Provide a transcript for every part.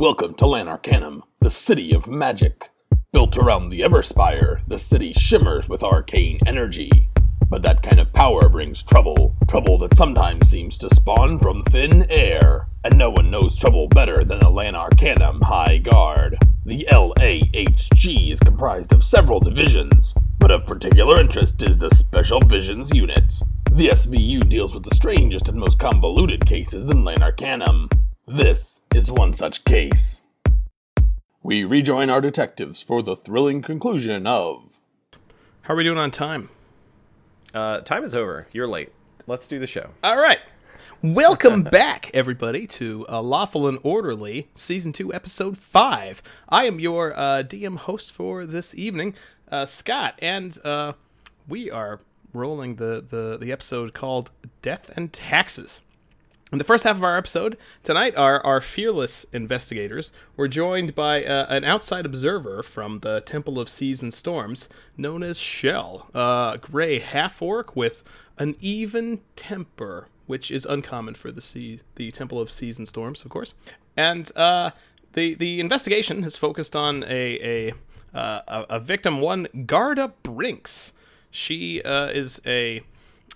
Welcome to Lanarcanum, the city of magic. Built around the Everspire, the city shimmers with arcane energy. But that kind of power brings trouble. Trouble that sometimes seems to spawn from thin air. And no one knows trouble better than the Lanarcanum High Guard. The LAHG is comprised of several divisions, but of particular interest is the Special Visions Unit. The SVU deals with the strangest and most convoluted cases in Lanarcanum. This is one such case. We rejoin our detectives for the thrilling conclusion of. How are we doing on time? Uh, time is over. You're late. Let's do the show. All right. Welcome back, everybody, to uh, Lawful and Orderly, Season 2, Episode 5. I am your uh, DM host for this evening, uh, Scott, and uh, we are rolling the, the, the episode called Death and Taxes. In the first half of our episode tonight, our, our fearless investigators were joined by uh, an outside observer from the Temple of Seas and Storms, known as Shell, a gray half orc with an even temper, which is uncommon for the sea, the Temple of Seas and Storms, of course. And uh, the the investigation has focused on a a uh, a, a victim, one Garda Brinks. She uh, is a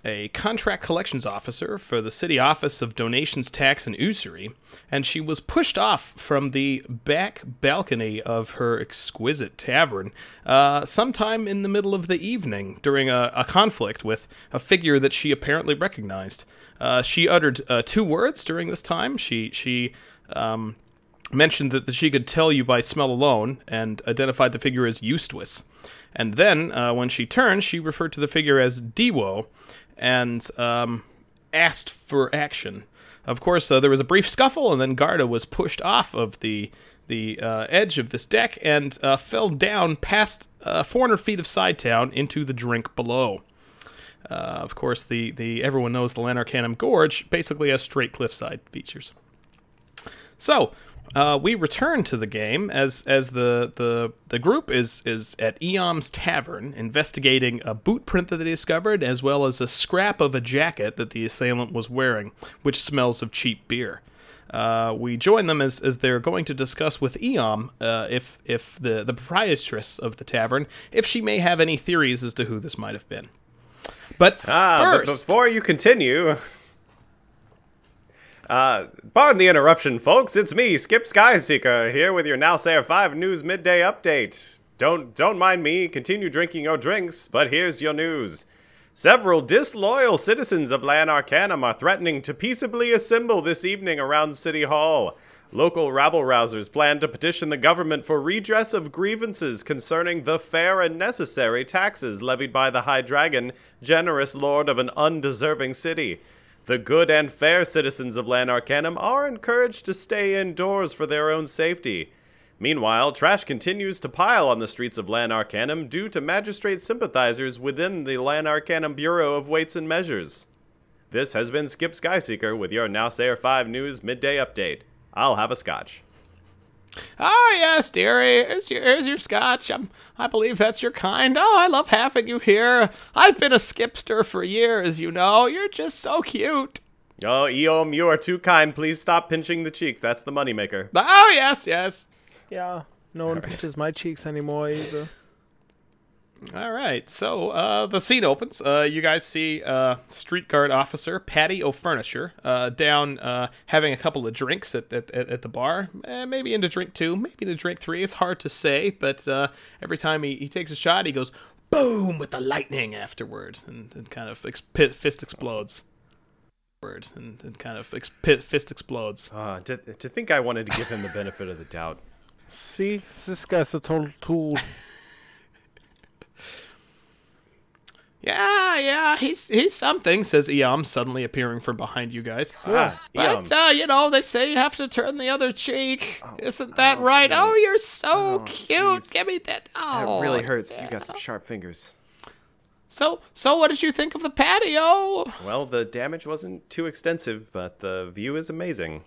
a contract collections officer for the City Office of Donations, Tax, and Usury, and she was pushed off from the back balcony of her exquisite tavern uh, sometime in the middle of the evening during a, a, conflict with a figure that she apparently recognized. Uh, she uttered uh, two words during this time. She she um, mentioned that she could tell you by smell alone and identified the figure as Eustace. And then, uh, when she turned, she referred to the figure as Dewo and um, asked for action. Of course, uh, there was a brief scuffle, and then Garda was pushed off of the the uh, edge of this deck and uh, fell down past uh, 400 feet of side town into the drink below. Uh, of course, the, the everyone knows the Lanarcanum Gorge basically has straight cliffside features. So, uh, we return to the game as as the the, the group is is at Eom's Tavern investigating a boot print that they discovered, as well as a scrap of a jacket that the assailant was wearing, which smells of cheap beer. Uh, we join them as, as they're going to discuss with Eom uh, if if the the proprietress of the tavern if she may have any theories as to who this might have been. But ah, first, but before you continue, uh, pardon the interruption, folks. It's me, Skip Skyseeker, here with your Now Sayer 5 News Midday Update. Don't don't mind me. Continue drinking your drinks, but here's your news. Several disloyal citizens of Lanarcanum are threatening to peaceably assemble this evening around City Hall. Local rabble rousers plan to petition the government for redress of grievances concerning the fair and necessary taxes levied by the High Dragon, generous lord of an undeserving city. The good and fair citizens of Lanarcanum are encouraged to stay indoors for their own safety. Meanwhile, trash continues to pile on the streets of Lanarcanum due to magistrate sympathizers within the Lanarcanum Bureau of Weights and Measures. This has been Skip Skyseeker with your Now Sayer 5 News Midday Update. I'll have a scotch. Ah, yes, dearie. Here's your, here's your scotch. I'm, I believe that's your kind. Oh, I love having you here. I've been a skipster for years, you know. You're just so cute. Oh, Eom, you are too kind. Please stop pinching the cheeks. That's the moneymaker. Oh, yes, yes. Yeah, no one pinches my cheeks anymore either. All right, so uh, the scene opens. Uh, you guys see uh, street guard officer Patty O'Furniture uh, down uh, having a couple of drinks at, at, at the bar. Eh, maybe into drink two, maybe into drink three. It's hard to say, but uh, every time he, he takes a shot, he goes boom with the lightning afterwards, and, and kind of ex- fist explodes. And, and kind of ex- fist explodes. Uh, to, to think I wanted to give him the benefit of the doubt. See, this guy's a total tool. Yeah, yeah, he's he's something, says Eom, suddenly appearing from behind you guys. Ah, but, uh, you know, they say you have to turn the other cheek. Oh, Isn't that oh, right? Oh, you're so oh, cute. Geez. Give me that. Oh, that really hurts. Yeah. You got some sharp fingers. So, so what did you think of the patio? Well, the damage wasn't too extensive, but the view is amazing.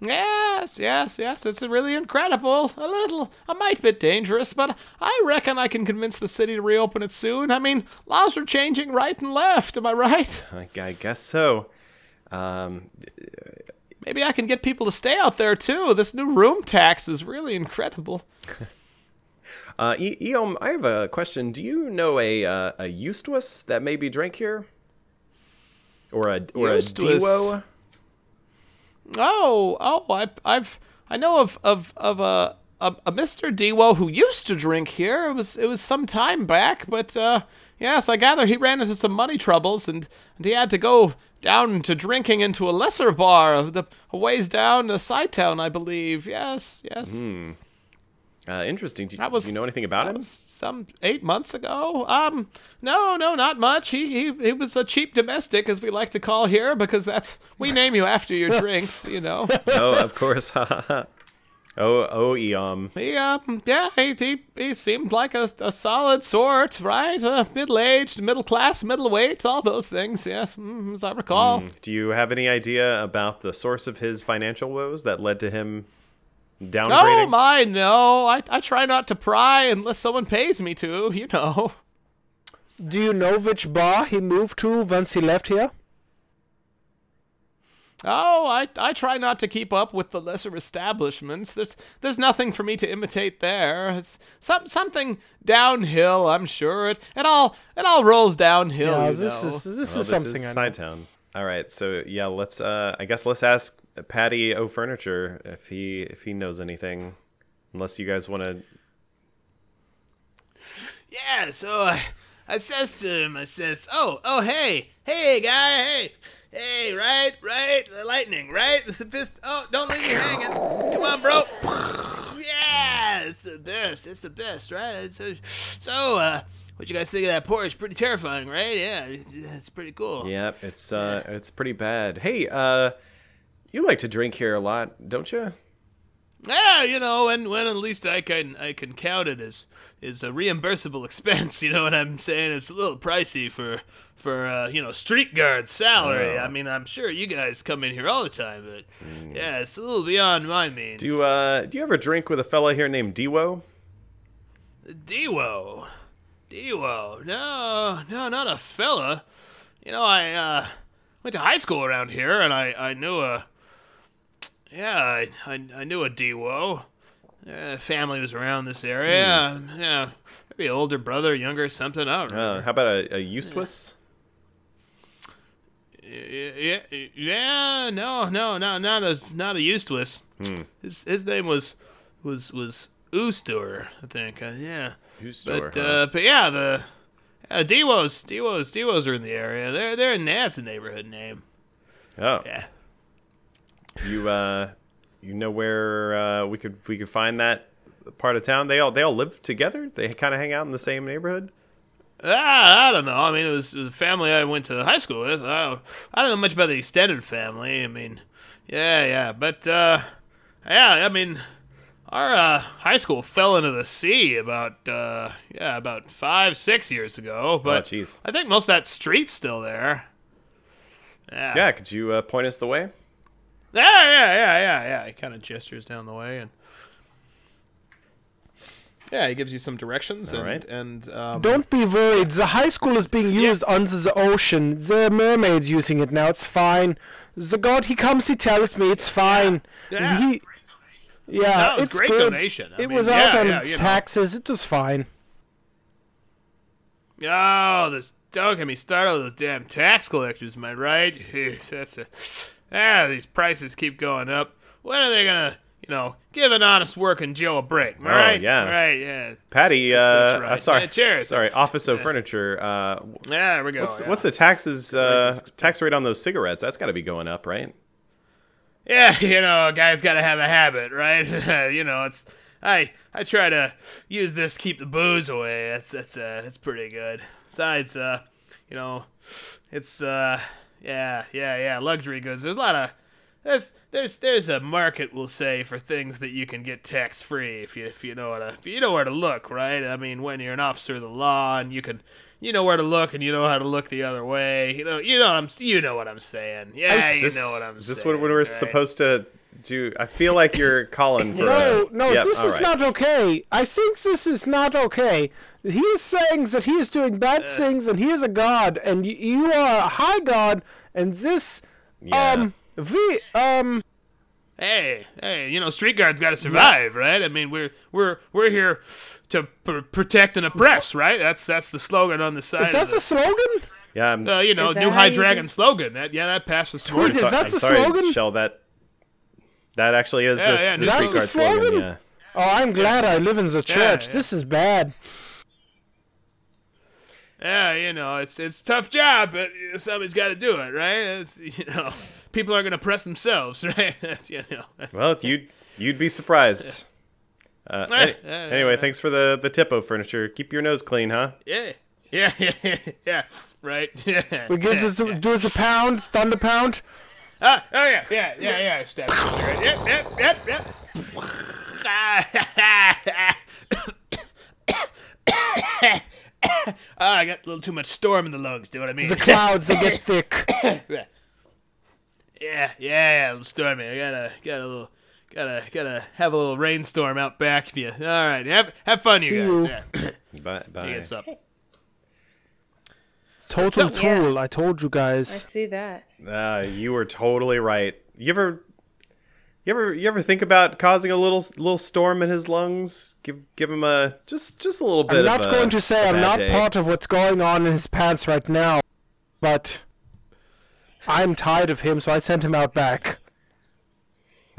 Yes, yes, yes, it's really incredible. A little, a mite bit dangerous, but I reckon I can convince the city to reopen it soon. I mean, laws are changing right and left, am I right? I, I guess so. Um, maybe I can get people to stay out there too. This new room tax is really incredible. Uh, Eom, I have a question. Do you know a uh, a Eustace that maybe drank here, or a or Eustace? a Dewo? Oh, oh, I, I've, I know of of of a, a a Mr. Dewo who used to drink here. It was it was some time back, but uh, yes, I gather he ran into some money troubles and and he had to go down to drinking into a lesser bar of the a ways down to Side Town, I believe. Yes, yes. Uh, interesting. Do, was- do you know anything about That him? was some eight months ago. Um, no, no, not much. He he he was a cheap domestic, as we like to call here, because that's we name you after your drinks. You know. oh, of course. oh, oh, Eom. He, um, yeah, he, he, he seemed like a, a solid sort, right? Uh, middle aged, middle class, middleweight, all those things, yes, mm, as I recall. Do you have any idea about the source of his financial woes that led to him downgrading? Oh, my, no. I, I try not to pry unless someone pays me to, you know. Do you know which bar he moved to once he left here? Oh, I, I try not to keep up with the lesser establishments. There's there's nothing for me to imitate there. It's some something downhill, I'm sure. It it all it all rolls downhill. Yeah, you this know. is this Well, is this something is I know. Sidetown. All right, so yeah, let's. Uh, I guess let's ask Patty O Furniture if he if he knows anything. Unless you guys want to. Yeah, so I, I says to him, I says, oh, oh, hey, hey, guy, hey, hey, right, right, lightning, right? It's the fist. Oh, don't leave me hanging. Come on, bro. Yeah, it's the best. It's the best, right? It's, uh, so, uh, what you guys think of that porch? Pretty terrifying, right? Yeah, it's, it's pretty cool. Yeah, it's uh, it's pretty bad. Hey, uh, you like to drink here a lot, don't you? Yeah, you know, and when at least I can I can count it as is a reimbursable expense. You know what I'm saying? It's a little pricey for for uh, you know street guard salary. Oh. I mean, I'm sure you guys come in here all the time, but yeah, it's a little beyond my means. Do you uh, do you ever drink with a fella here named Dewo? Dewo, Dewo, no, no, not a fella. You know, I uh, went to high school around here, and I I knew a yeah, I I, I knew a Dewo. Uh, family was around this area. Yeah, maybe older brother, younger, something. I don't know. Uh, how about a, a Eustace? yeah, yeah, no, no, no, not a not a Eustace. His his name was was was Ustor, I think. Uh, yeah. Eustace, But huh? uh, but yeah, the uh, Dewos, Dewos, Dewos are in the area. They're they're in that's a neighborhood name. oh, Yeah. you uh, you know where uh, we could we could find that part of town? They all they all live together. They kind of hang out in the same neighborhood. Ah, I don't know. I mean, it was, it was a family I went to high school with. I don't, I don't know much about the extended family. I mean, yeah, yeah, but uh, yeah, I mean, our uh, high school fell into the sea about uh, yeah, about five, six years ago. But jeez. I think most of that street's still there. Yeah, Yeah, could you uh, point us the way? yeah, yeah, yeah, yeah, yeah. He kind of gestures down the way and. Yeah, he gives you some directions and right. and um, Don't be worried. The high school is being used under the ocean. The mermaid's using it now. It's fine. The god he comes, he tells me it's fine. Yeah. He, yeah, That was it's great good. donation. I it mean, was out yeah, on yeah, its you know. taxes. It was fine. Oh, this don't get me started with those damn tax collectors, am I right? Jeez, that's a ah, these prices keep going up. When are they gonna, you know, give an honest working Joe a break? Am I Oh, right? yeah. right, yeah. Patty, uh, that's right. uh, sorry, Yeah, cheers. sorry, Office of Furniture. Uh, Yeah, there we go. what's yeah. what's the taxes uh, tax rate on those cigarettes? That's got to be going up, right? Yeah, you know, a guy's got to have a habit, right? you know, it's I I try to use this to keep the booze away. That's that's uh that's pretty good. Besides, uh, you know, it's uh yeah yeah yeah luxury goods. There's a lot of there's there's there's a market we'll say for things that you can get tax free if you if you know what to, if you know where to look, right? I mean, when you're an officer of the law and you can you know where to look and you know how to look the other way. You know you know what I'm you know what I'm saying. Yeah, you know what I'm saying. Is this saying. what we're right? supposed to do? I feel like you're calling for. No, a, no, Yep, this is right. not okay. I think this is not okay. He is saying that he is doing bad Uh. things and he is a god and y- you are a high god and this Yeah. um we um hey, hey, you know, street guards got to survive, right? I mean, we're we're we're here to pr- protect and oppress, right? That's that's the slogan on the side. Is that of the slogan? Yeah, I'm, uh, you know, new High you do- Dragon slogan. That yeah, that passed this Wait, morning. is that I'm the sorry, slogan? Shell, that that actually is Yeah, the, yeah, the street the guard slogan. slogan? Yeah. Oh, I'm glad I live in the church. yeah. This is bad. Yeah, you know, it's it's a tough job, but somebody's got to do it, right? It's, you know, people are gonna press themselves, right? You know, that's, Well, you'd you'd be surprised. Uh, any- Eh, eh, anyway, thanks for the the Tipo furniture. Keep your nose clean, huh? yeah, yeah, yeah, yeah, right. Yeah. We give this do us a pound, thunder pound. Ah, oh yeah, yeah, yeah, yeah. Stab it, right. Yep, yep, yep, yep. Ah, I got a little too much storm in the lungs. Do you know what I mean? It's the clouds they get thick. Yeah, yeah, yeah, a little stormy. I gotta, got a little, gotta, gotta have a little rainstorm out back of you. All right, have have fun, See you guys. you. Yeah, Bye. Bye. it's up. Total Yeah. tool. I told you guys. I see that. Uh, you were totally right. You ever, you ever, you ever think about causing a little little storm in his lungs? Give give him a just just a little bit. I'm not of a, going to say I'm not day. part of what's going on in his pants right now, but I'm tired of him, so I sent him out back.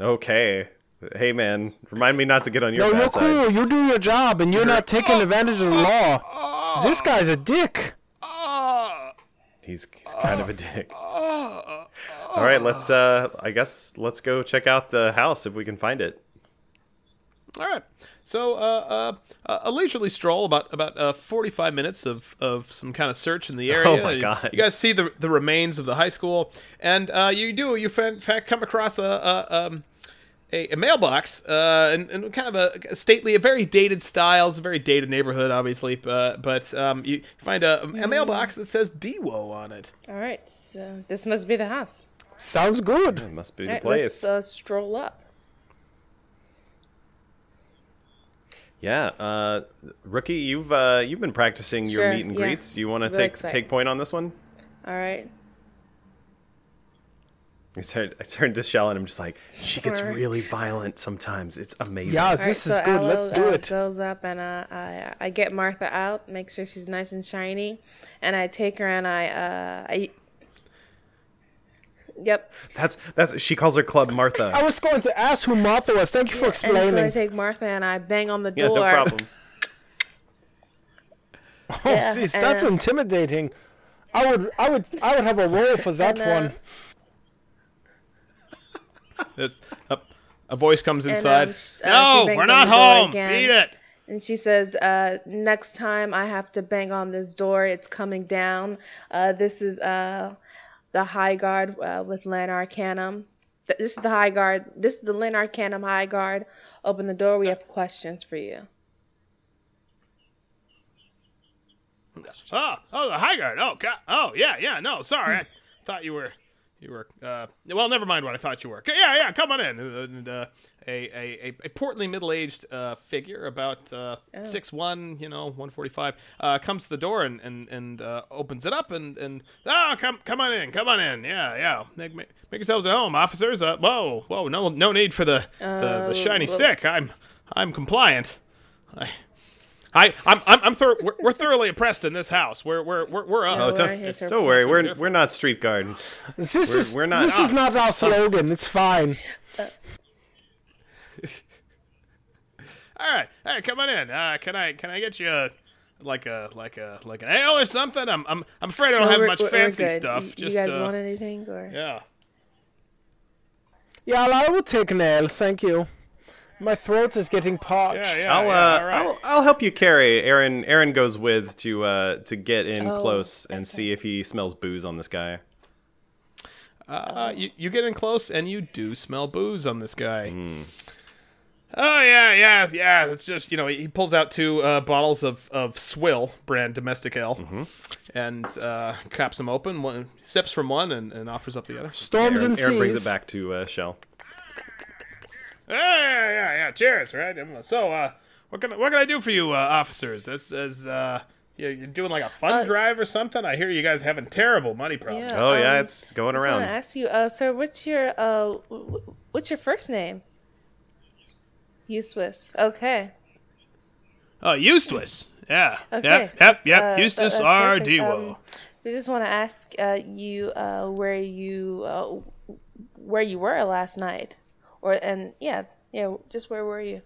Okay. Hey man, remind me not to get on your No, bad you're side. cool. You do your job, and you're not taking advantage of the law. This guy's a dick. He's, he's kind of a dick. All right, let's. Uh, I guess let's go check out the house if we can find it. All right. So, uh, uh, a leisurely stroll, about about uh, forty five minutes of, of some kind of search in the area. Oh my You- God. You, guys see the the remains of the high school, and uh, you do you in fact come across a a, um, a, a mailbox, uh, and, and kind of a, a stately, a very dated style. It's a very dated neighborhood, obviously, uh, but um, you find a, a mailbox that says Dewo on it. All right, so this must be the house. Sounds good. It must be All the right, place. let's uh, stroll up. Yeah, uh, rookie, you've uh, you've been practicing your meet and yeah. greets. You want to take excited. take point on this one? All right. I turned, I turned to Shell and I'm just like, she gets Alright. really violent sometimes. It's amazing. Yeah, All right, this is so good. Aloe, Let's do it. Goes up and uh, I I get Martha out, make sure she's nice and shiny, and I take her and I uh I. Yep. That's that's she calls her Club Martha. I was going to ask who Martha was. Thank you for explaining. And so I explaining. take Martha and I bang on the door. yeah, door. no problem. Oh, Yeah, jeez, that's and- intimidating. I would, I would, I would have a roll for that And, uh, one. There's a, a voice comes um, inside. sh- uh, no, she we're not home. again. Beat it. And she says, uh, next time I have to bang on this door, it's coming down. Uh, this is uh, the High Guard uh, with Lan Arcanum. Th- This is the High Guard. This is the Lan Arcanum High Guard. Open the door. We have questions for you. Oh, oh, the high guard. Oh, God. Oh, yeah, yeah. No, sorry. I thought you were, you were. Uh, well, never mind what I thought you were. Yeah, yeah. Come on in. And, uh, a, a, a, a portly middle-aged uh, figure, about uh, six one, you know, one forty-five, uh, comes to the door and and, and uh, opens it up and and oh, come come on in, come on in. Yeah, yeah. Make make, make yourselves at home, officers. Uh, whoa, whoa. No no need for the the, the shiny well- stick. I'm I'm compliant. I. I, I'm, I'm, I'm thor- we're, we're thoroughly oppressed in this house. We're, we're, we're, we're up. Yeah, Oh, don't, don't worry, we're different. we're not street guard. This we're- is, we're not- this is Ah. not our slogan. It's fine. All right, all right, come on in. Uh, can I, can I get you a, like a, like a, like an ale or something? I'm, I'm, I'm afraid I don't No, have we're- much we're- we're fancy good. stuff. You, Just, you guys uh, want anything or? yeah. Yeah, I will take an ale. Thank you. My throat is getting parched. Yeah, yeah. I'll uh, all right. I'll I'll help you carry. Aaron Aaron goes with to uh to get in Oh, close and okay. see if he smells booze on this guy. Uh, you, you get in close and you do smell booze on this guy. Hmm. Oh yeah, yeah, yeah. It's just you know he pulls out two uh, bottles of of Swill brand domestic ale, Mm-hmm. and uh, caps them open. One sips from one and, and offers up the other. Storms Aaron, and Aaron seas. brings it back to uh, Shell. Yeah, yeah, yeah, yeah. Cheers, right? So, uh, what can what can I do for you, uh, officers? As as uh, you- you're doing like a fund Uh, drive or something. I hear you guys having terrible money problems. Yeah. Oh yeah, Um, it's going around. I just want around. to ask you, uh, sir, what's your uh, wh- wh- what's your first name? Eustace. Okay. Oh, Eustace. Yeah. Okay. Yep. Yep. Yep. Uh, Eustace that- R. Dewo. Um, We just want to ask uh, you uh, where you uh, where you were last night, or and yeah, yeah, just where were you?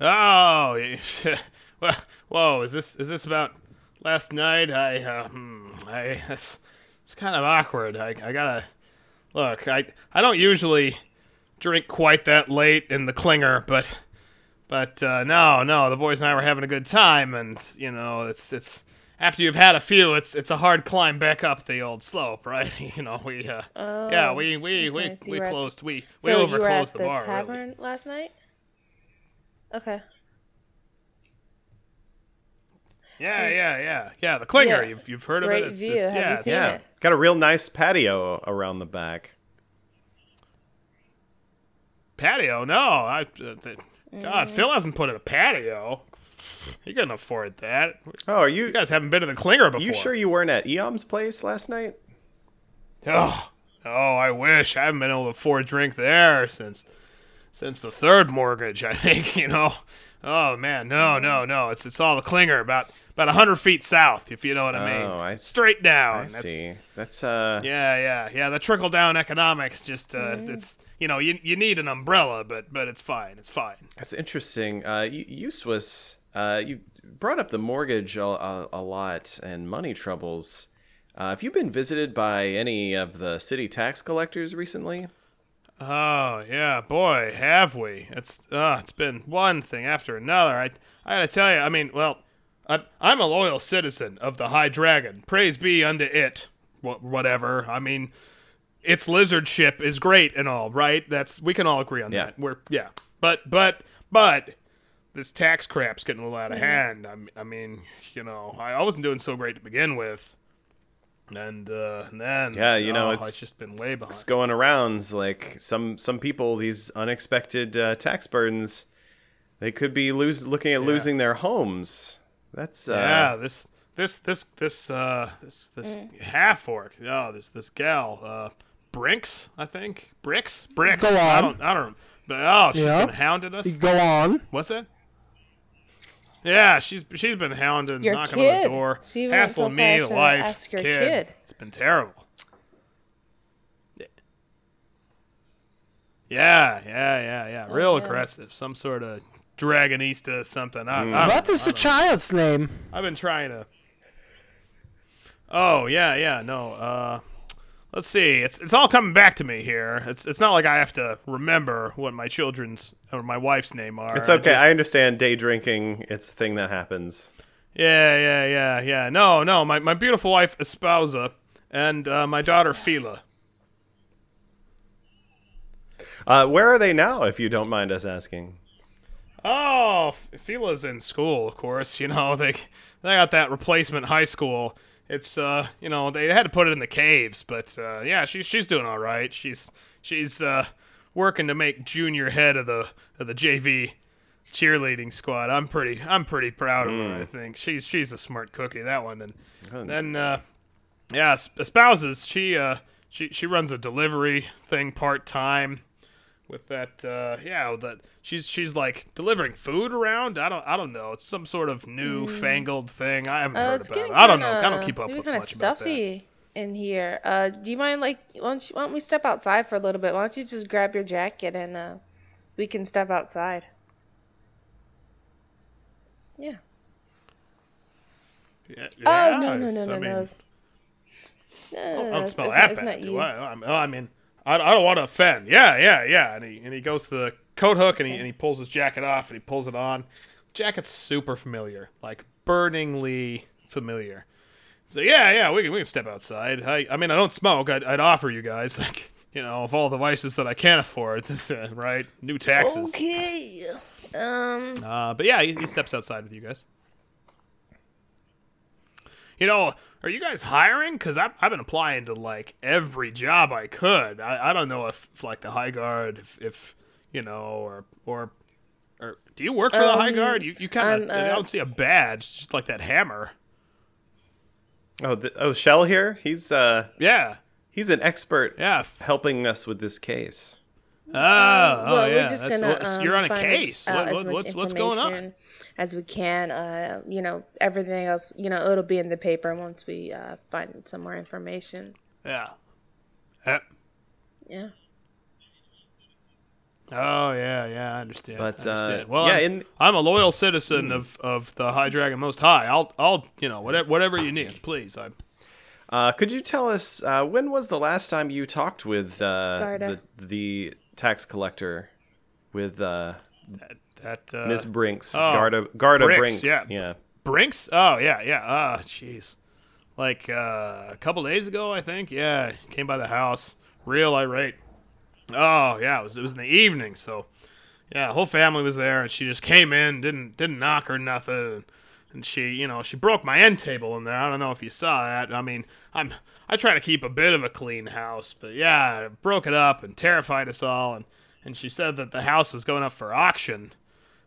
Oh, well, whoa! Is this is this about last night? I hmm, I it's, it's kind of awkward. I I gotta look. I I don't usually drink quite that late in the clinger, but but uh, no, no. The boys and I were having a good time, and you know, it's it's after you've had a few, it's it's a hard climb back up the old slope, right? you know, we uh, yeah, Oh, we we okay, we, so we were at- closed we So we you were overclosed at the, the bar. really. tavern last night. Okay. Yeah, yeah, yeah, yeah. The clinger. Yeah. You've you've heard Great of it. It's, view. it's- Have yeah, it's- seen Yeah, it? got a real nice patio around the back. patio. No, I. Uh, th- God, Mm. Phil hasn't put in a patio. He couldn't afford that. Oh, are you You guys haven't been to the clinger before. you sure you weren't at Eom's place last night? Oh, oh, I wish I haven't been able to afford a drink there since since the third mortgage. I think you know. Oh man, no, no, no. It's it's all the clinger about about hundred feet south, if you know what I mean. Oh, I Straight down. I That's- see. That's uh Yeah, yeah, yeah. The trickle down economics just uh, Mm. it's, it's you know you you need an umbrella, but but it's fine. It's fine. that's interesting. Uh Eustace, uh you brought up the mortgage a, a, a lot and money troubles. Uh, have you been visited by any of the city tax collectors recently? Oh yeah, boy, have we? It's uh, it's been one thing after another. I I gotta tell you, I mean, well, I, I'm a loyal citizen of the High Dragon. Praise be unto it. Wh- whatever. I mean, its lizard ship is great and all, right? That's we can all agree on Yeah. that. We're yeah, but but but this tax crap's getting a little out of hand. I, I mean, you know, I, I wasn't doing so great to begin with. And, uh, and then Yeah, you know, oh, it's just been way behind. It's going around like some some people these unexpected uh, tax burdens they could be lose looking at losing their homes. That's uh yeah, this this this this uh this this half orc. Oh, this this gal, uh Brinks, I think. Bricks? Bricks. Go I on. don't I don't but oh, she's Yeah. been hounding us. Go on. What's that? Yeah, she's she's been hounding, Your knocking on the door, She hassling me, fast the to wife, ask your kid. kid. It's been terrible. Yeah, yeah, yeah, yeah. Real Oh, yeah. aggressive. Some sort of Dragonista something. I, I don't What the child's name? I've been trying to. Oh yeah, yeah. No. Uh, let's see. It's it's all coming back to me here. It's it's not like I have to remember what my children's or my wife's name are. It's I okay. just- I understand day drinking. It's a thing that happens. yeah, yeah, yeah, yeah. No, no. My my beautiful wife Espousa and uh, my daughter Fila. Uh, where are they now, if you don't mind us asking? Oh, Fila's in school, of course. You know they they got that replacement high school. It's uh, you know, they had to put it in the caves, but uh, yeah, she's she's doing all right. She's she's uh, working to make junior head of the of the JV cheerleading squad. I'm pretty I'm pretty proud of her. I think she's she's a smart cookie that one. And then uh, yeah, es- espouses she uh she she runs a delivery thing part time with that uh yeah that she's she's like delivering food around i don't i don't know it's some sort of new fangled thing i haven't Uh, heard it's about it i don't know i don't keep up with about that stuffy in here. Uh, do you mind like why don't, you, why don't we step outside for a little bit? Why don't you just grab your jacket and uh, we can step outside. Yeah. yeah, Oh yeah, no no no I no mean, no. it's- No, no, I don't it's- smell it's that not, it's bad. not do. I? I mean, I, I don't want to offend. Yeah, yeah, yeah. And he and he goes to the coat hook and he and he pulls his jacket off and he pulls it on. Jacket's super familiar, like burningly familiar. So yeah, yeah, we can we can step outside. I I mean, I don't smoke. I'd, I'd offer you guys like you know of all the vices that I can't afford, right? New taxes. Okay. Um. Uh, but yeah, he, he steps outside with you guys. You know, are you guys hiring? Because I've, I've been applying to like every job I could. I, I don't know if, if like the High Guard, if, if you know, or or Or do you work for the High Um, Guard? You you kind I'm, of I uh, don't see a badge, just like that hammer. Oh, the, oh, Shell here. He's uh, Yeah, he's an expert yeah. helping us with this case. Oh, oh well, yeah. we're just That's, gonna. what's- um, you're on a case. What, what, what's what's going on? Information As we can, uh, you know, everything else, you know, it'll be in the paper once we uh, find some more information. Yeah. Uh, Yeah. Oh yeah, yeah, I understand. But, I uh, understand. well, yeah, I'm, in- I'm a loyal citizen of, of the High Dragon Most High. I'll I'll you know whatever whatever you need, please. I Uh, could you tell us uh, when was the last time you talked with uh, the the tax collector, with uh, that, that uh, Miss Brinks, oh, Garda Garda Brinks, Brinks? yeah. yeah. Brinks? Oh yeah, yeah. Ah, jeez. Like uh, a couple days ago, I think. Yeah, came by the house, real irate. Oh yeah, it was it was in the evening, so yeah, whole family was there, and she just came in, didn't didn't knock or nothing, and she you know she broke my end table in there. I don't know if you saw that. I mean, I'm I try to keep a bit of a clean house, but yeah, broke it up and terrified us all, and and she said that the house was going up for auction.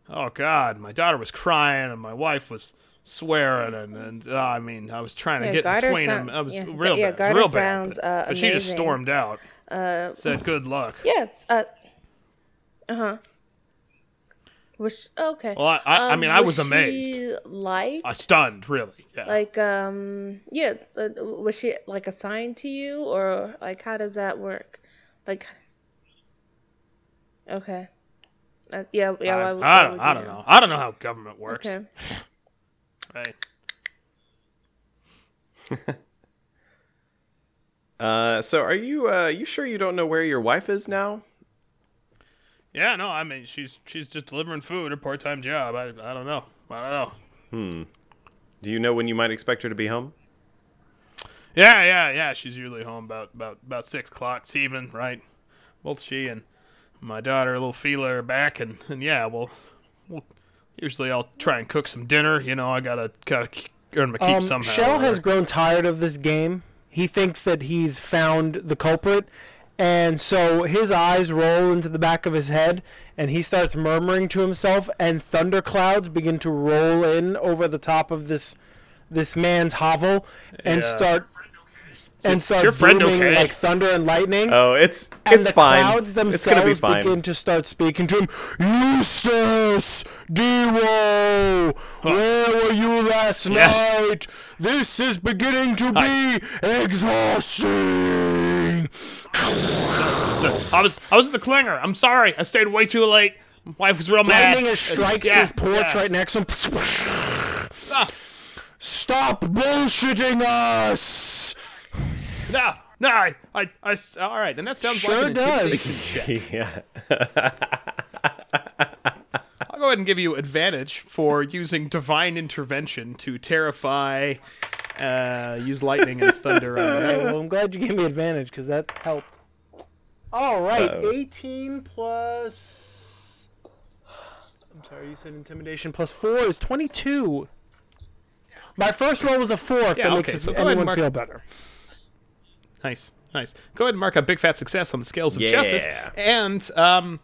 Oh God, my daughter was crying and my wife was swearing and, and uh, I mean I was trying to Yeah, get Garter between sound- them. I was yeah, real yeah, bad, real bad. sounds, But, uh, but she just stormed out. Uh, Said good luck. yes. Uh. Uh huh. Was okay. Well, I, I, I Um, mean I was she amazed, Like, I stunned really. Yeah. like, um, yeah. Uh, was she like assigned to you, or like, how does that work? Like, okay. Uh, yeah, yeah. I, why would- I why don't would I don't know. I don't know how government works. Okay. Right. Uh, so are you uh, you sure you don't know where your wife is now? Yeah, no, I mean she's she's just delivering food, a part time job. I I don't know. I don't know. Hmm. Do you know when you might expect her to be home? Yeah, yeah, yeah. She's usually home about about about six o'clock this evening, right? Both she and my daughter, a little are back, and, and yeah, well, well, usually I'll try and cook some dinner. You know, I gotta gotta earn my keep Um, somehow. Shell has grown tired of this game. He thinks that he's found the culprit, and so his eyes roll into the back of his head, and he starts murmuring to himself, and thunderclouds begin to roll in over the top of this this man's hovel, and Yeah. start and start your friend booming okay? like thunder and lightning. Oh, it's and it's the fine. clouds it's gonna be themselves fine. begin to start speaking to him. Eustace, Dewo, where were you last Yeah. night? This is beginning to be exhausting. I was I was at the clinger. I'm sorry. I stayed way too late. My wife was real mad. Lightning strikes Yeah, his porch yeah. right next to him. Ah, Stop bullshitting us. No, no. I, I, all right, And that sounds Sure like an does. yeah. I'll go ahead and give you advantage for using divine intervention to terrify, uh, use lightning and thunder on Okay, well, I'm glad you gave me advantage because that helped. All right, Uh-oh. 18 plus. I'm sorry, you said intimidation plus four is 22. My first roll was a four. If Yeah, that makes okay, it- so and anyone mark- feel better. Nice, nice. Go ahead and mark a big fat success on the scales of justice. And um,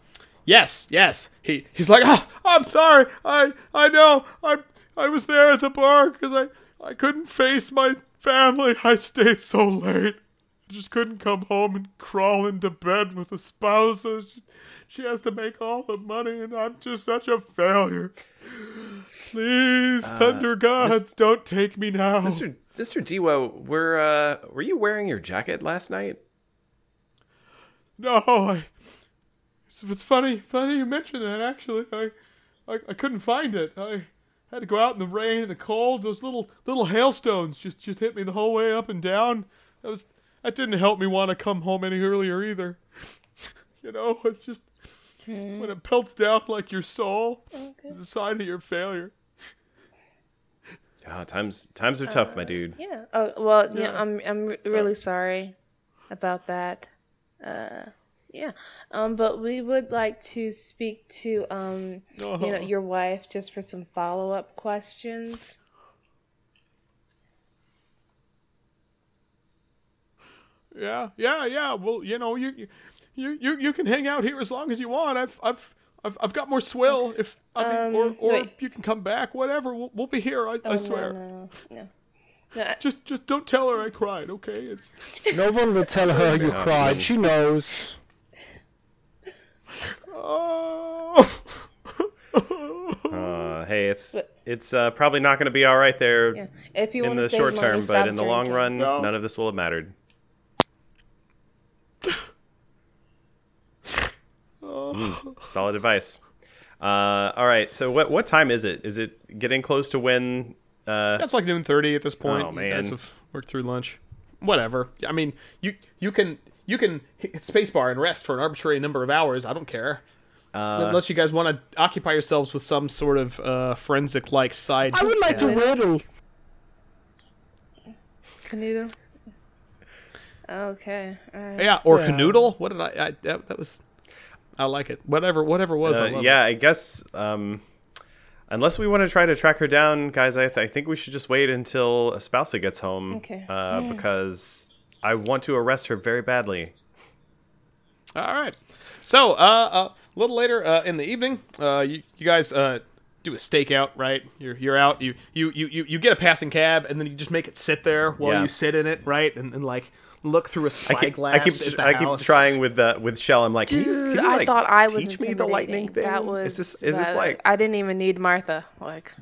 yes, yes. He he's like, oh, I'm sorry. I I know. I I was there at the bar because I I couldn't face my family. I stayed so late. I just couldn't come home and crawl into bed with a spouse. She, she has to make all the money, and I'm just such a failure. Please, thunder gods, don't take me now. Mr. Mr. Dewo, were uh, were you wearing your jacket last night? No, I. It's, it's funny, funny you mention that. Actually, I, I, I couldn't find it. I had to go out in the rain and the cold. Those little little hailstones just just hit me the whole way up and down. That was that didn't help me want to come home any earlier either. you know, it's just when it pelts down like your soul, it's a sign of your failure. Ah, times times are tough, my dude. Yeah. Oh well, yeah. Yeah. I'm I'm re- really sorry about that. Uh, yeah. Um, but we would like to speak to um, you know, Uh-huh. your wife just for some follow up questions. Yeah, yeah, yeah. Well, you know, you you you you can hang out here as long as you want. I've I've I've, I've got more swill. If I mean, or Um, or wait. you can come back. Whatever. We'll, we'll be here. I, I Oh, swear. No, no, no. no I- Just just don't tell her I cried. Okay. It's No one will tell her you cried. She knows. oh. Uh, hey, it's it's uh, probably not going to be all right there yeah. If you in the short term, but in the long drinking. run, No. none of this will have mattered. Mm, solid advice. Uh, all right, so what what time is it? Is it getting close to when? Uh, That's like noon thirty at this point. Oh, You guys man. have worked through lunch. Whatever. I mean, you you can you can hit spacebar and rest for an arbitrary number of hours. I don't care. Uh, Unless you guys want to occupy yourselves with some sort of uh, forensic like side. I would like to riddle. Canoodle. Okay. All right. Yeah, or Yeah. canoodle. What did I? I that, that was. I like it. Whatever. Whatever it was. I uh, love yeah, I guess. Um, unless we want to try to track her down, guys, I, th- I think we should just wait until Espousa gets home. Okay. Uh, because I want to arrest her very badly. All right. So, uh, uh, a little later uh, in the evening, uh, you, you guys uh, do a stakeout, right? You're you're out. You you you you you get a passing cab, and then you just make it sit there while Yeah. you sit in it, right? And, and like look through a spyglass. keep, I keep, at the I keep house. trying with the with Shell. I'm like, can you, Dude, can you, I thought I was teach me the lightning thing. That was. is this is this like I didn't even need Martha. Like.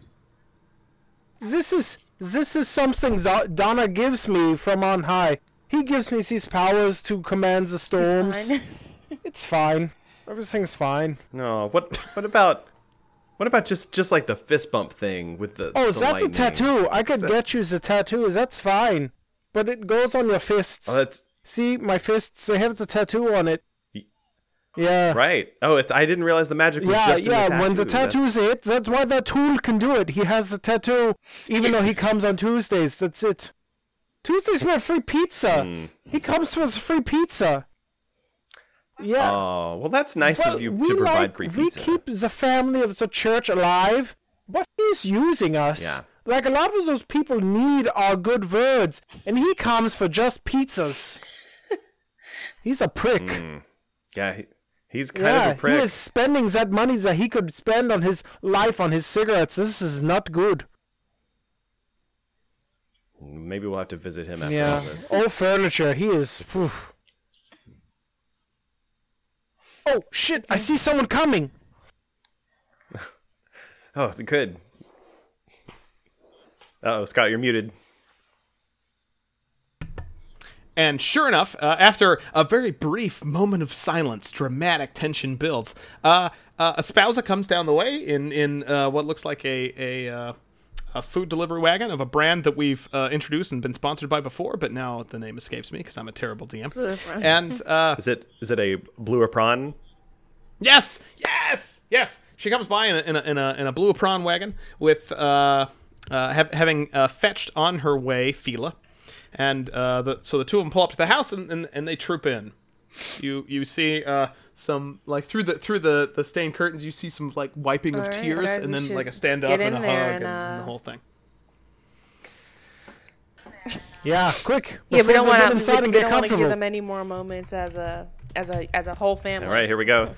This is this is something Zo- Donna gives me from on high. He gives me these powers to command the storms. Fine. It's fine. Everything's fine. no? What what about what about just just like the fist bump thing with the Oh, the that's lightning? a tattoo. I could that- get you the tattoo. That's fine. But it goes on your fists. Oh, that's See, my fists, they have the tattoo on it. Yeah. right. Oh, it's I didn't realize the magic was Yeah, just in yeah. the tattoo. when the That's- tattoo's hit, that's why that tool can do it. He has the tattoo, even though he comes on Tuesdays. That's it. Tuesdays we have free pizza. Hmm. He comes for free pizza. Yeah. Oh, well, that's nice Well, of you to provide like- free pizza. We keep the family of the church alive, but he's using us. Yeah. Like a lot of those people need our good words, and he comes for just pizzas. he's a prick. Hmm. Yeah, he, he's kind yeah, of a prick. he is spending that money that he could spend on his life on his cigarettes. This is not good. Maybe we'll have to visit him after Yeah. all this. Old furniture. He is. phew. Oh shit! I see someone coming. Oh, good. Oh, Scott, you're muted. And sure enough, uh, after a very brief moment of silence, dramatic tension builds. Uh, uh, Espousa comes down the way in in uh, what looks like a a, uh, a food delivery wagon of a brand that we've uh, introduced and been sponsored by before, but now the name escapes me because I'm a terrible DM. and uh, Is it is it a blue apron? Yes, yes, yes. She comes by in a in a in a, in a blue apron wagon with uh, have, having uh, fetched on her way Fila, and uh, the, so the two of them pull up to the house and, and, and they troop in. You you see uh, some like through the through the, the stained curtains. You see some like wiping of All right, tears, guys, and then like a stand up and a hug there and, and, and the whole thing. Yeah, quick. Yeah, we before don't they want get to. inside We, and we get don't want to give them any more moments as a as a as a whole family. All right, here we go.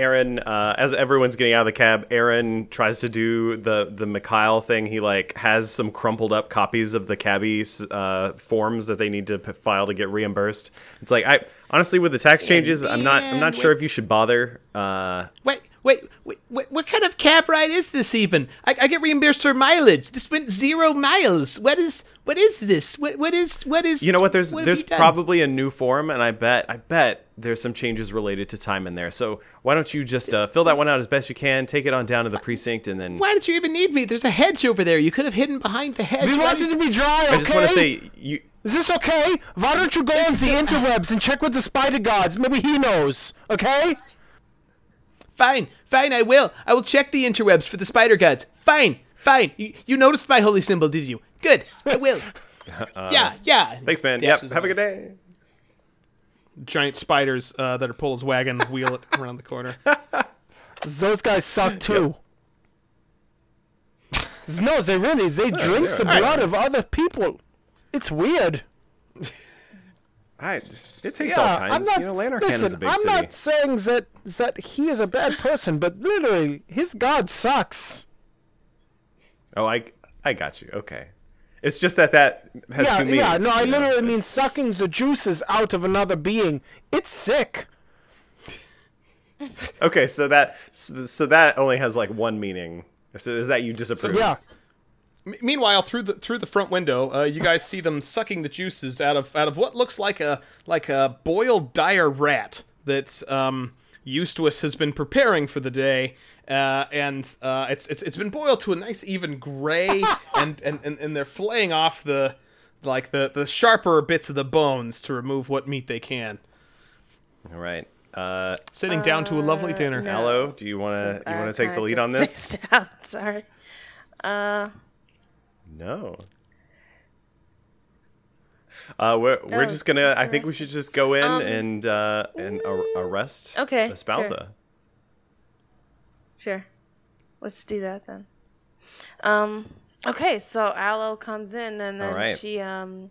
Aaron, uh, as everyone's getting out of the cab, Aaron tries to do the the Mikhail thing. He like has some crumpled up copies of the cabbie uh, forms that they need to p- file to get reimbursed. It's like I honestly, with the tax changes, I'm not I'm not sure if you should bother. Uh, Wait, wait, wait, wait, what kind of cab ride is this even? I, I get reimbursed for mileage. This went zero miles. What is, what is this? What, what is, what is? You know what? There's have there's probably a new form, and I bet I bet there's some changes related to time in there. So why don't you just uh, fill that one out as best you can, take it on down to the precinct, and then Why did you even need me? There's a hedge over there. You could have hidden behind the hedge. We Why wanted to be dry, okay? I just want to say you. Is this okay? Why don't you go on the interwebs and check with the spider gods? Maybe he knows, okay? Fine, fine. I will. I will check the interwebs for the spider gods. Fine, fine. You, you noticed my holy symbol, did you? Good. I will. yeah, yeah. Thanks, man. Yep. Have a good day. Giant spiders uh, that are pull his wagon wheel it around the corner. Those guys suck too. no, they really they drink the yeah. blood of other people. It's weird. I just, it takes all Yeah, kinds. I'm not. you know, Lanarkhan is a big I'm city. not saying that that he is a bad person, but literally, his god sucks. Oh, I I got you. Okay. It's just that that has yeah, two meanings. yeah. No, I know? literally mean sucking the juices out of another being. It's sick. Okay, so that so, so that only has like one meaning. So is that you disapprove? Yeah. M- Meanwhile, through the through the front window, uh, you guys see them sucking the juices out of out of what looks like a like a boiled dire rat that um, Eustace has been preparing for the day, uh, and uh, it's it's it's been boiled to a nice even gray, and, and, and, and they're flaying off the like the the sharper bits of the bones to remove what meat they can. All right. Uh, Sitting down to a lovely dinner. no. Hello. Do you want to you want to take the lead on this? Out. Sorry. Uh, No. Uh, we're we're Oh, just gonna. just I think we should just go in Um, and uh and ar- arrest Okay, Espousa. sure. Let's do that then. Um. Okay, so Aloe comes in and then Alright. she um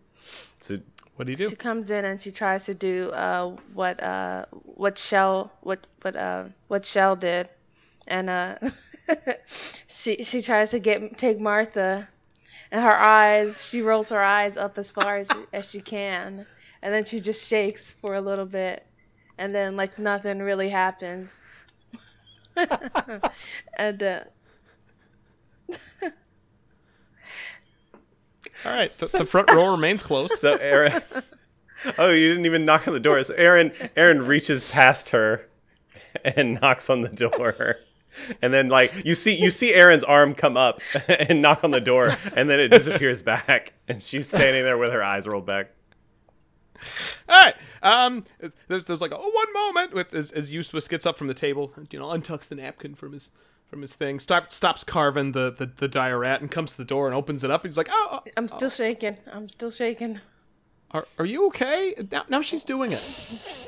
So What do you do? she comes in and she tries to do uh what uh what Shell what what uh what Shell did, and uh she she tries to get take Martha, and her eyes she rolls her eyes up as far as as she can, and then she just shakes for a little bit, and then like nothing really happens, and uh, All right, the, the front row remains closed. so Aaron. oh, you didn't even knock on the door. So Aaron Aaron reaches past her and knocks on the door. And then like you see you see Aaron's arm come up and knock on the door and then it disappears back and she's standing there with her eyes rolled back. All right. Um, there's, there's like a oh, one moment with as, as Eustace gets up from the table, you know, untucks the napkin from his from his thing, stop, stops carving the, the the dire rat, and comes to the door and opens it up. He's like, "Oh, oh, I'm still shaking. I'm still shaking. are, are you okay?" Now, now she's doing it.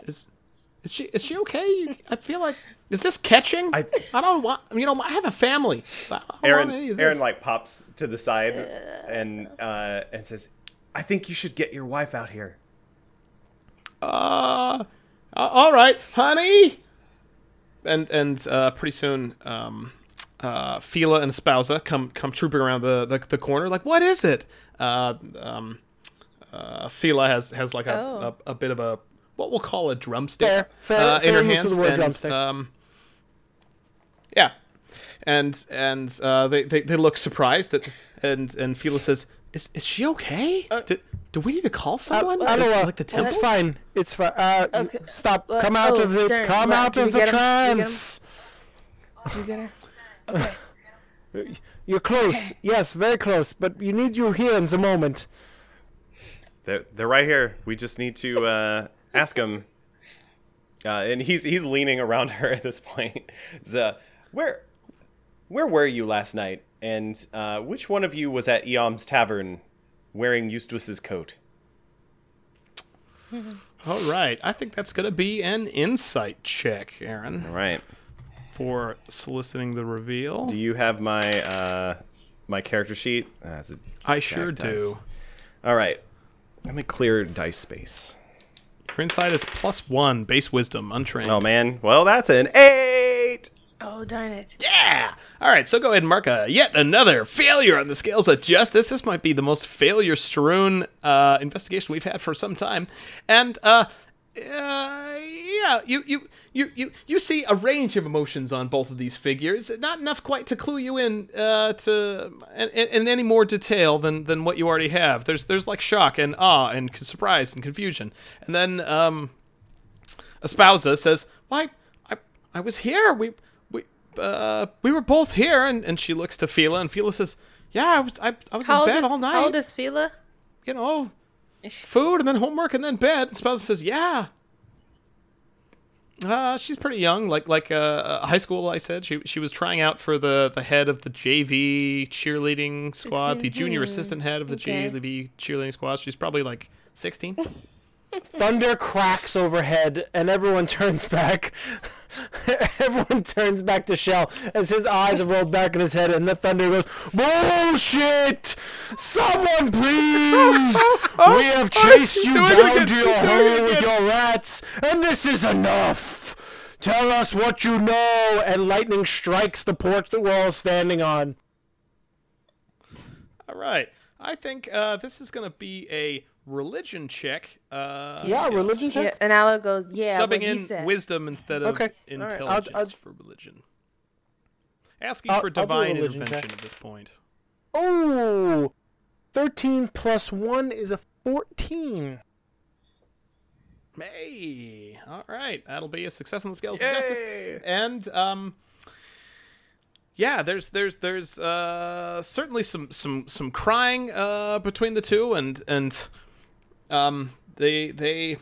Is is she is she okay? I feel like is this catching? I- I don't want. You know, I have a family. I don't Aaron want any of Aaron like pops to the side and uh and says, "I think you should get your wife out here." uh, all right, honey. And and uh, pretty soon, um, uh, Fila and Espousa come come trooping around the, the, the corner. Like, what is it? Uh, um, uh, Fila has has like a, Oh. a, a bit of a what we'll call a drumstick Fair, fair, uh, in fair her hands. the word and, drumstick. Um, yeah, and and uh, they, they they look surprised that and and Fila says, "Is is she okay? do, do we need to call someone? I don't know. like the temple? It's fine. It's fine. Uh, Okay. Stop. What? Come out Oh, of the Stern. Come What? out of the get him? Did we get him? trance. You get her? Okay. You're close. Yes, very close. But you need you here in the moment. They're they're right here. We just need to uh ask him. Uh, and he's he's leaning around her at this point. So, where where were you last night? And uh, which one of you was at Eom's tavern wearing Eustace's coat? All right, I think that's gonna be an insight check, Aaron, All right. for soliciting the reveal. Do you have my uh, my character sheet? Uh, a I sure dice. do. All right. Let me clear dice space. Your insight is plus one, base wisdom, untrained. Oh man. Well, that's an eight. Oh darn it. Yeah. All right, so go ahead and mark a yet another failure on the scales of justice. This might be the most failure-strewn uh, investigation we've had for some time, and uh, uh, yeah, you you. You, you, you see a range of emotions on both of these figures, not enough quite to clue you in uh, to in, in any more detail than, than what you already have. There's there's like shock and awe and surprise and confusion, and then um, Espousa says, "Why, I, I was here. We, uh, we were both here." And, and she looks to Fila, and Fila says, "Yeah, I was, I, I was How in bed is, all night. how old is Fila? you know, she- food and then homework and then bed." And Espousa says, "Yeah." Uh, she's pretty young, like like uh, high school. I said she she was trying out for the, the head of the JV cheerleading squad, the junior assistant head of the okay. JV cheerleading squad. She's probably like sixteen. Thunder cracks overhead, and everyone turns back. everyone turns back to Shell as his eyes have rolled back in his head, and the thunder goes, "Bullshit! Someone please! we have chased you down to your hole with your rats, and this is enough. Tell us what you know." And lightning strikes the porch that we're all standing on. All right. I think uh, this is going to be a religion check. Uh, Yeah, religion check. Yeah, and Aloe goes, yeah, what subbing he in said. wisdom instead of Okay, all right, I'll- intelligence I'll- for religion. Asking I'll- for I'll do a divine intervention check. at this point. Oh, 13 plus 1 is a 14. Hey, all right, that'll be a success on the scales of justice. And um, yeah, there's there's there's uh certainly some some some crying uh between the two, and and um they they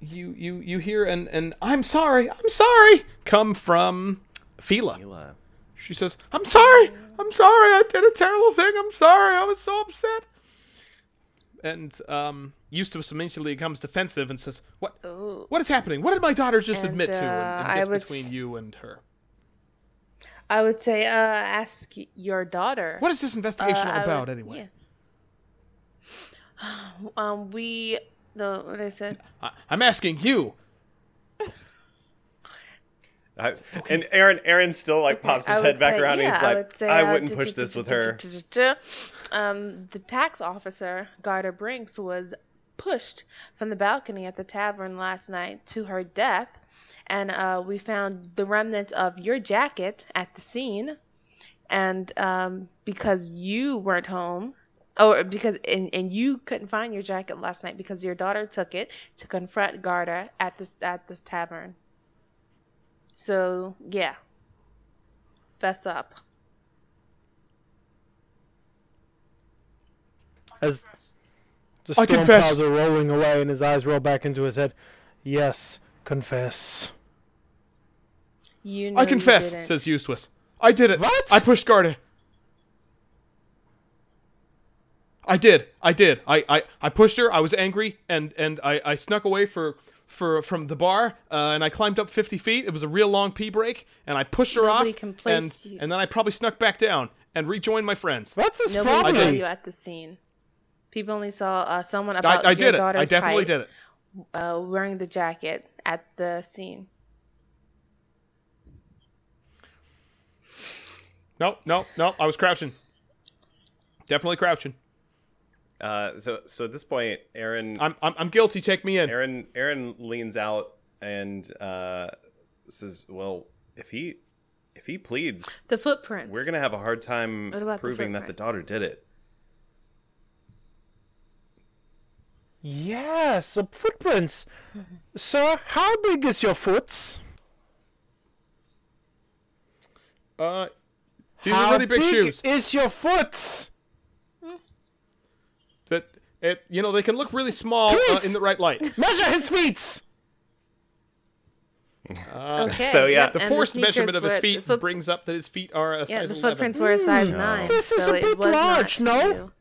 you you you hear and and I'm sorry, I'm sorry come from Fila. She says, "I'm sorry, I'm sorry, I did a terrible thing. I'm sorry, I was so upset." And um, Eustace immediately becomes defensive and says, "What? Ooh. What is happening? What did my daughter just And, admit to?" And, uh, and gets would between you and her. I would say, uh, ask your daughter. What is this investigation Uh, about, would- anyway? yeah. Um, we, the, what I said? I, I'm asking you. I, and Aaron, Aaron still like pops his head back say- around. and yeah, he's I like, would say, I uh, wouldn't d- push this with her. Um, the tax officer, Garda Brinks, was pushed from the balcony at the tavern last night to her death, and uh, we found the remnants of your jacket at the scene. And um, because you weren't home, or because and, and you couldn't find your jacket last night because your daughter took it to confront Garda at this at this tavern. So yeah, fess up. As the I storm confess. clouds are rolling away and his eyes roll back into his head. Yes, confess. You know I confess, didn't. says Eustace. I did it. What? I pushed Garda. I did. I did. I, I, I pushed her. I was angry, and and I, I snuck away for for from the bar, uh, and I climbed up fifty feet. It was a real long pee break, and I pushed her Nobody off, can and you. and then I probably snuck back down and rejoined my friends. What's his Nobody saw problem? you at the scene. People only saw uh, someone about I, I your did it. daughter's I definitely height, did it. Uh, wearing the jacket at the scene. No, no, no. I was crouching. Definitely crouching. Uh, so, so at this point, Aaron, I'm I'm, I'm guilty. Take me in. Aaron, Aaron leans out and uh, says, "Well, if he, if he pleads, The footprints. we're gonna have a hard time What about the proving that the daughter did it." Yes, the footprints. Sir, how big is your foots? Uh, these how are really big, shoes. is your foots? That it you know they can look really small uh, in the right light. Measure his feet. okay. So, yeah. The and forced sneakers measurement of his feet foot- brings up that his feet are a size. yeah, size the 11. footprints were a size nine. This is so a bit large, no? you.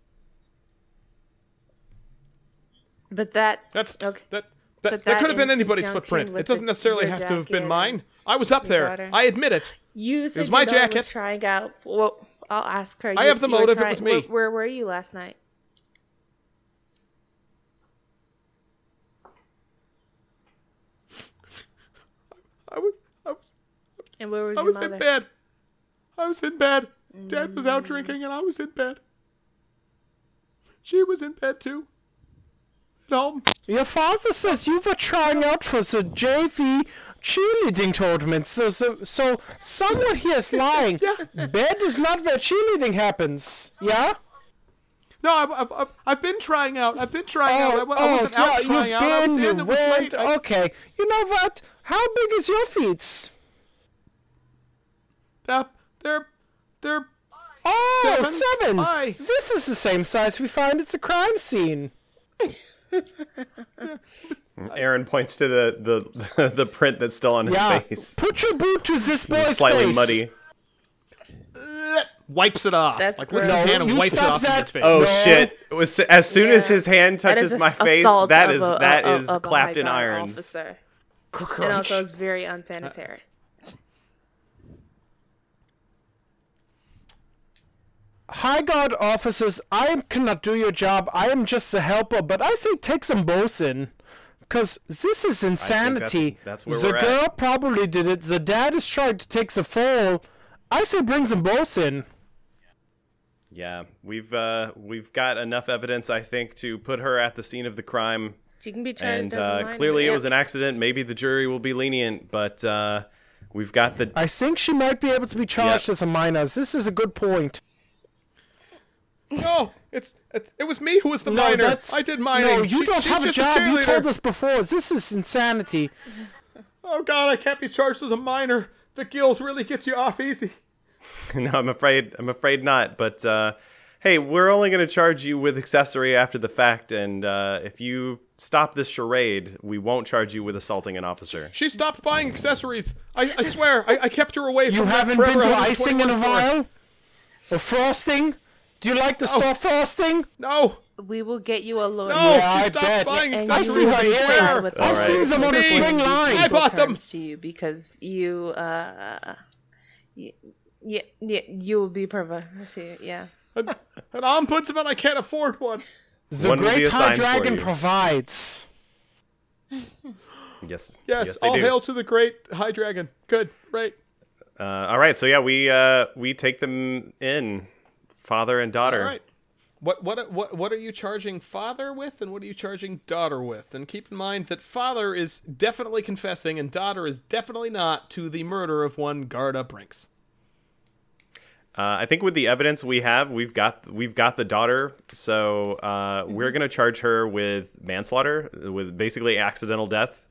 But that that's okay. that that, that that could have been anybody's footprint. It doesn't necessarily have to have been mine. I was up there. daughter. I admit it. you said was my daughter jacket. was trying out. Well, I'll ask her. I You- have the you were motive, it was me. Where, where were you last night? I was. I was. And where was I your was mother? in bed. I was in bed. Dad was Mm. out drinking, and I was in bed. She was in bed too. At home. Your father says you were trying out for the JV cheerleading tournament. So, so, so someone here is lying. Bed is not where cheerleading happens. Yeah. No, I've, I've, I've- I've been trying out. I've been trying out. I, wa- I wasn't Oh, yeah, out trying you've out. I was been, in. you It was late. I- Okay. You know what? How big is your feet? Uh, they're they're Oh, Sevens? sevens. Aye. This is the same size we find. It's a crime scene. Aaron points to the the the print that's still on his Yeah. face, Put your boot to this boy's slightly face. muddy. wipes it off. That's like lifts his hand and You wipes it stop off in that. your face. Oh No. shit! It was as soon as his hand touches my face. that is that is, a- that of- is a clapped in irons. Officer. and also it's very unsanitary. High Guard officers, I cannot do your job. I am just a helper, but I say take some bosun. Because this is insanity. that's where the we're at. girl probably did it. The dad is trying to take the fall. I say bring some bosun. Yeah, we've uh, we've got enough evidence, I think, to put her at the scene of the crime. She can be charged And as a uh, minor. clearly, it was an accident. Maybe the jury will be lenient, but uh, we've got the. I think she might be able to be charged Yep. as a minor. This is a good point. No, it's, it's it was me who was the No, minor. that's I did mining. No, you She- don't have a just job. you told us before. This is insanity. Oh God, I can't be charged as a miner. The guild really gets you off easy. no, I'm afraid. I'm afraid not. But uh, hey, we're only going to charge you with accessory after the fact, and uh, if you stop this charade, we won't charge you with assaulting an officer. She stopped buying accessories. I, I swear, I, I kept her away from You that haven't been to 121 icing in a store. while? Or frosting? Do you like the store fasting? No, We will get you a lawyer. no, Yeah, I stopped bet. buying And I see her earrings. I've us. seen them on the Me. swing line. I bought them. terms to you because you uh yeah yeah, yeah you will be provoked to yeah. An ombudsman, I can't afford one. The One will be Great High assigned for Dragon you. provides. Yes. Yes, they all do. hail to the great high dragon. Good, right. Uh, all right. So yeah, we uh, we take them in, father and daughter. All right. What what what what are you charging father with, and what are you charging daughter with? And keep in mind that father is definitely confessing, and daughter is definitely not to the murder of one Garda Brinks. Uh, I think with the evidence we have, we've got we've got the daughter, so uh, we're Mm-hmm. gonna charge her with manslaughter, with basically accidental death,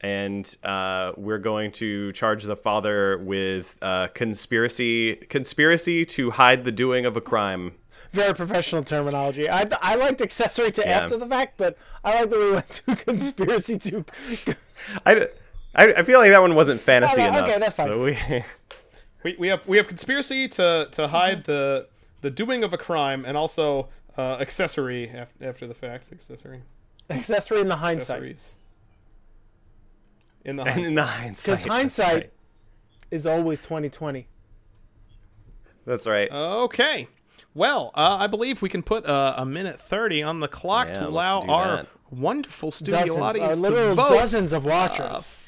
and uh, we're going to charge the father with uh, conspiracy conspiracy to hide the doing of a crime. Very professional terminology. I, I liked accessory to Yeah. after the fact, but I like that we went to conspiracy to. I, I, I feel like that one wasn't fantasy Okay, enough. okay, that's fine. So we We, we have we have conspiracy to to hide the the doing of a crime, and also uh, accessory af- after the fact. Accessory accessory in the hindsight. Accessories. In the hindsight. in the hindsight, Because hindsight right. is always 2020. That's right. Okay. Well, uh, I believe we can put uh, a minute 30 on the clock Yeah, to allow our that. wonderful studio Dozens, uh, audience literal to vote. dozens of watchers.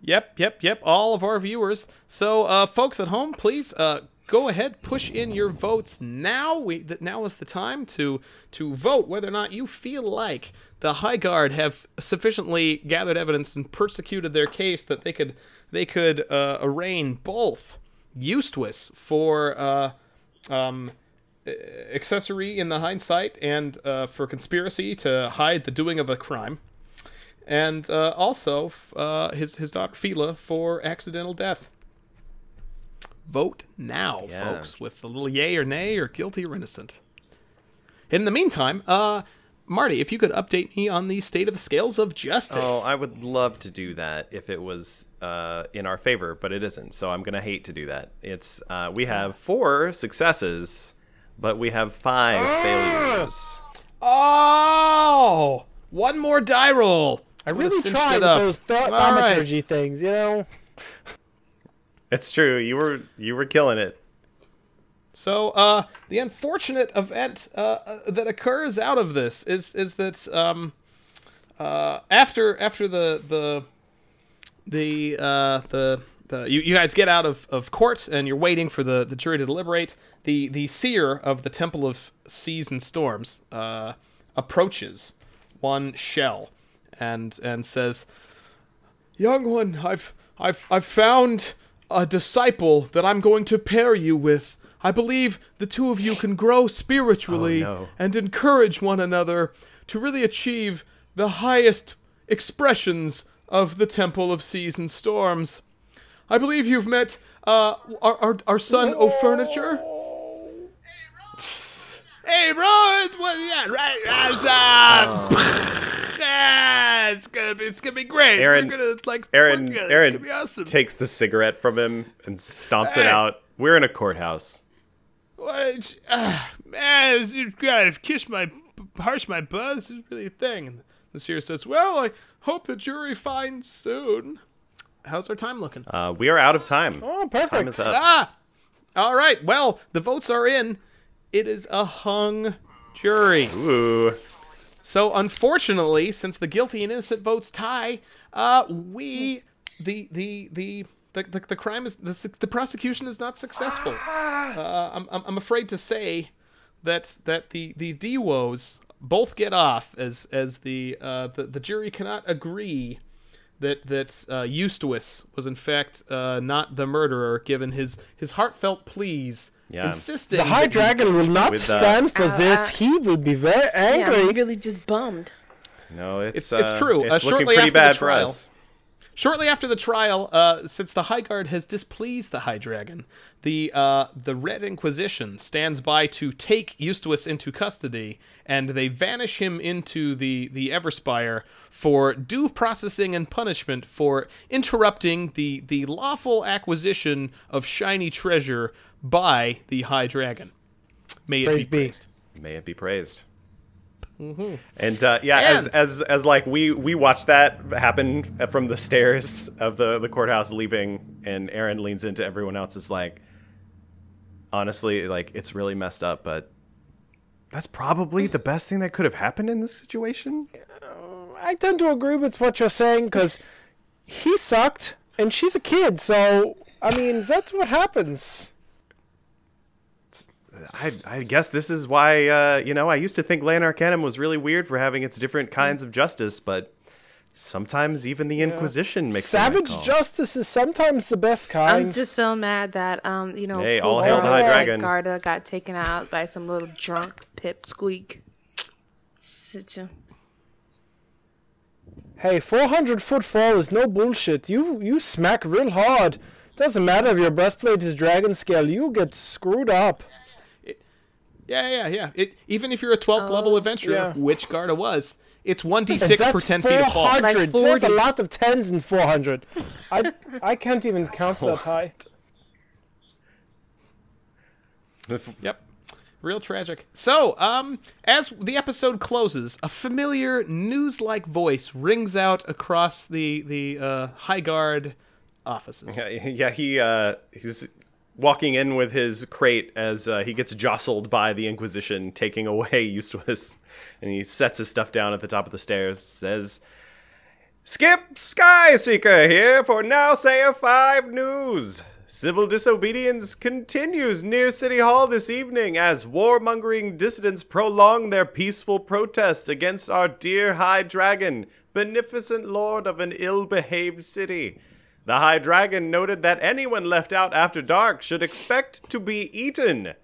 Yep, yep, yep. All of our viewers. So, uh, folks at home, please uh, go ahead, push in your votes now. We that now is the time to to vote whether or not you feel like the High Guard have sufficiently gathered evidence and persecuted their case that they could they could uh, arraign both Eustace for uh, um, accessory in the hindsight and uh, for conspiracy to hide the doing of a crime and uh, also uh, his his daughter Fila for accidental death. Vote now, Yeah. folks, with the little yay or nay or guilty or innocent. In the meantime, uh, Marty, if you could update me on the state of the scales of justice. Oh, I would love to do that if it was uh, in our favor, but it isn't. So I'm gonna hate to do that. It's uh, we have four successes, but we have five failures. Oh, one more die roll. I really tried with those th- All right. thaumaturgy things, you know? It's true. You were you were killing it. So, uh, the unfortunate event uh, uh, that occurs out of this is is that um, uh, after after the the the uh, the the you, you guys get out of, of court and you're waiting for the, the jury to deliberate. The the seer of the Temple of Seas and Storms uh, approaches one shell and and says, Young one, I've I've I've found a disciple that I'm going to pair you with. I believe the two of you can grow spiritually Oh, no. and encourage one another to really achieve the highest expressions of the Temple of Seas and Storms. I believe you've met uh, our, our, our son O'Furniture. Hey, bro, it's what? Yeah, right. That's, uh, yeah, it's gonna be, it's gonna be great. Aaron- We're gonna like, Aaron we're gonna, Aaron gonna be awesome. takes the cigarette from him and stomps it out. We're in a courthouse. What? Uh, man, you've gotta kiss my, harsh my buzz. Is really a thing. And the seer says, "Well, I hope the jury finds soon." How's our time looking? Uh, we are out of time. Oh, perfect. Time is up. Ah! All right. Well, the votes are in. It is a hung jury. Ooh. So, unfortunately, since the guilty and innocent votes tie, uh, we the the the. The, the, the crime is the, the prosecution is not successful. Uh, I'm, I'm I'm afraid to say that that the the Dewos both get off as as the uh, the, the jury cannot agree that that uh, Eustace was in fact uh, not the murderer, given his his heartfelt pleas Yeah. insisting The High Dragon will not With, uh, stand for Uh, this. uh, He will be very angry. Yeah, I'm really just bummed. No, it's It's- it's uh, true. Uh, It's looking shortly pretty after the bad for us. Shortly after the trial, uh, since the High Guard has displeased the High Dragon, the uh, the Red Inquisition stands by to take Eustace into custody, and they vanish him into the the Everspire for due processing and punishment for interrupting the the lawful acquisition of shiny treasure by the High Dragon. May it Praise be be. praised. May it be praised. And uh, yeah, as as as like we we watched that happen from the stairs of the the courthouse, leaving, and Aaron leans into everyone else. Is like, honestly, like it's really messed up, but that's probably the best thing that could have happened in this situation. I tend to agree with what you're saying because he sucked and she's a kid. So I mean, that's what happens. I, I guess this is why uh, you know I used to think Land Arcanum was really weird for having its different kinds of justice, but sometimes even the Inquisition makes Savage call. justice is sometimes the best kind. I'm just so mad that um you know Hey, all hail the High Dragon. Garda got taken out by some little drunk pipsqueak. Such a Hey, 400 foot fall is no bullshit. You you smack real hard. Doesn't matter if your breastplate is dragon scale. You get screwed up. Yeah, yeah, yeah. It, even if you're a 12th level adventurer, yeah. which Garda was, it's 1d6 per 10 feet of fall. 400. Like There's a lot of tens in 400. I I can't even count that high. Yep. Real tragic. So, um, as the episode closes, a familiar news-like voice rings out across the the uh, High Guard offices. Yeah, yeah, he uh, he's walking in with his crate as uh, he gets jostled by the Inquisition, taking away Eustace, and he sets his stuff down at the top of the stairs. Says, "Skip Skyseeker here for Now Sayer Five News." Civil disobedience continues near City Hall this evening as warmongering dissidents prolong their peaceful protests against our dear High Dragon, beneficent lord of an ill behaved city. The High Dragon noted that anyone left out after dark should expect to be eaten.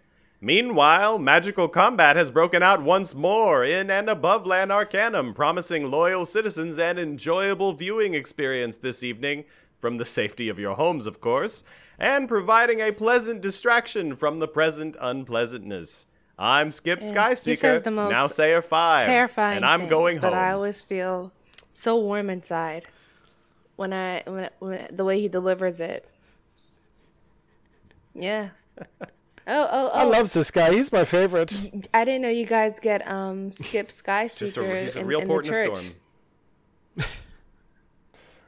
Meanwhile, magical combat has broken out once more in and above Land Arcanum, promising loyal citizens an enjoyable viewing experience this evening, from the safety of your homes, of course, and providing a pleasant distraction from the present unpleasantness. I'm Skip he Skyseeker, says the most now Sayer 5, terrifying and I'm things, going but. I always feel so warm inside when I when, when the way he delivers it. Yeah. Oh oh oh! I love this guy. He's my favorite. I didn't know you guys get um Skip Sky Just a, he's a in, real in port the in a church. storm.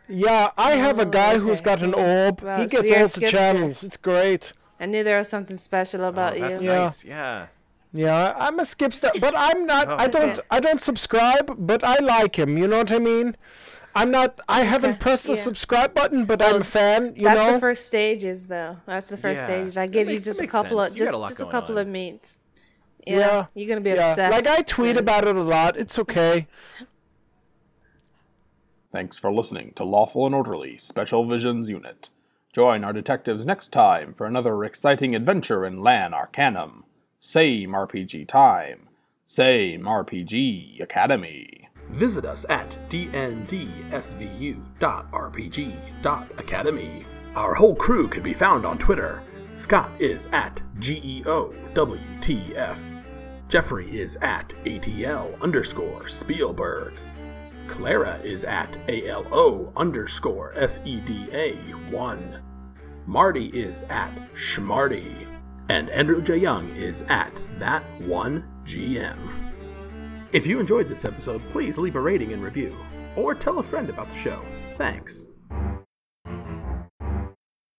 Yeah, I have a guy who's got an orb. Well, he gets you're all the Skipster. channels. It's great. I knew there was something special about Oh, that's you. Yeah. nice, yeah. Yeah, I'm a skipster, but I'm not. I don't. I don't subscribe, but I like him. You know what I mean? I'm not. I haven't Okay, pressed the yeah. subscribe button, but I'm a fan. You That's know. the first stages, though. That's the first Yeah. stages. I That give makes- you just a couple sense. of You just, a just a couple on. of meats. Yeah, Yeah. you're gonna be yeah, obsessed. like I tweet then. about it a lot. It's okay. Thanks for listening to Lawful and Orderly Special Visions Unit. Join our detectives next time for another exciting adventure in Lan Arcanum. Same RPG time. Same RPG Academy. Visit us at dndsvu.rpg.academy. Our whole crew can be found on Twitter. Scott is at GEOWTF. Jeffrey is at ATL underscore Spielberg. Clara is at ALO underscore SEDA 1. Marty is at Schmarty. And Andrew J. Young is at That One GM. If you enjoyed this episode, please leave a rating and review, or tell a friend about the show. Thanks.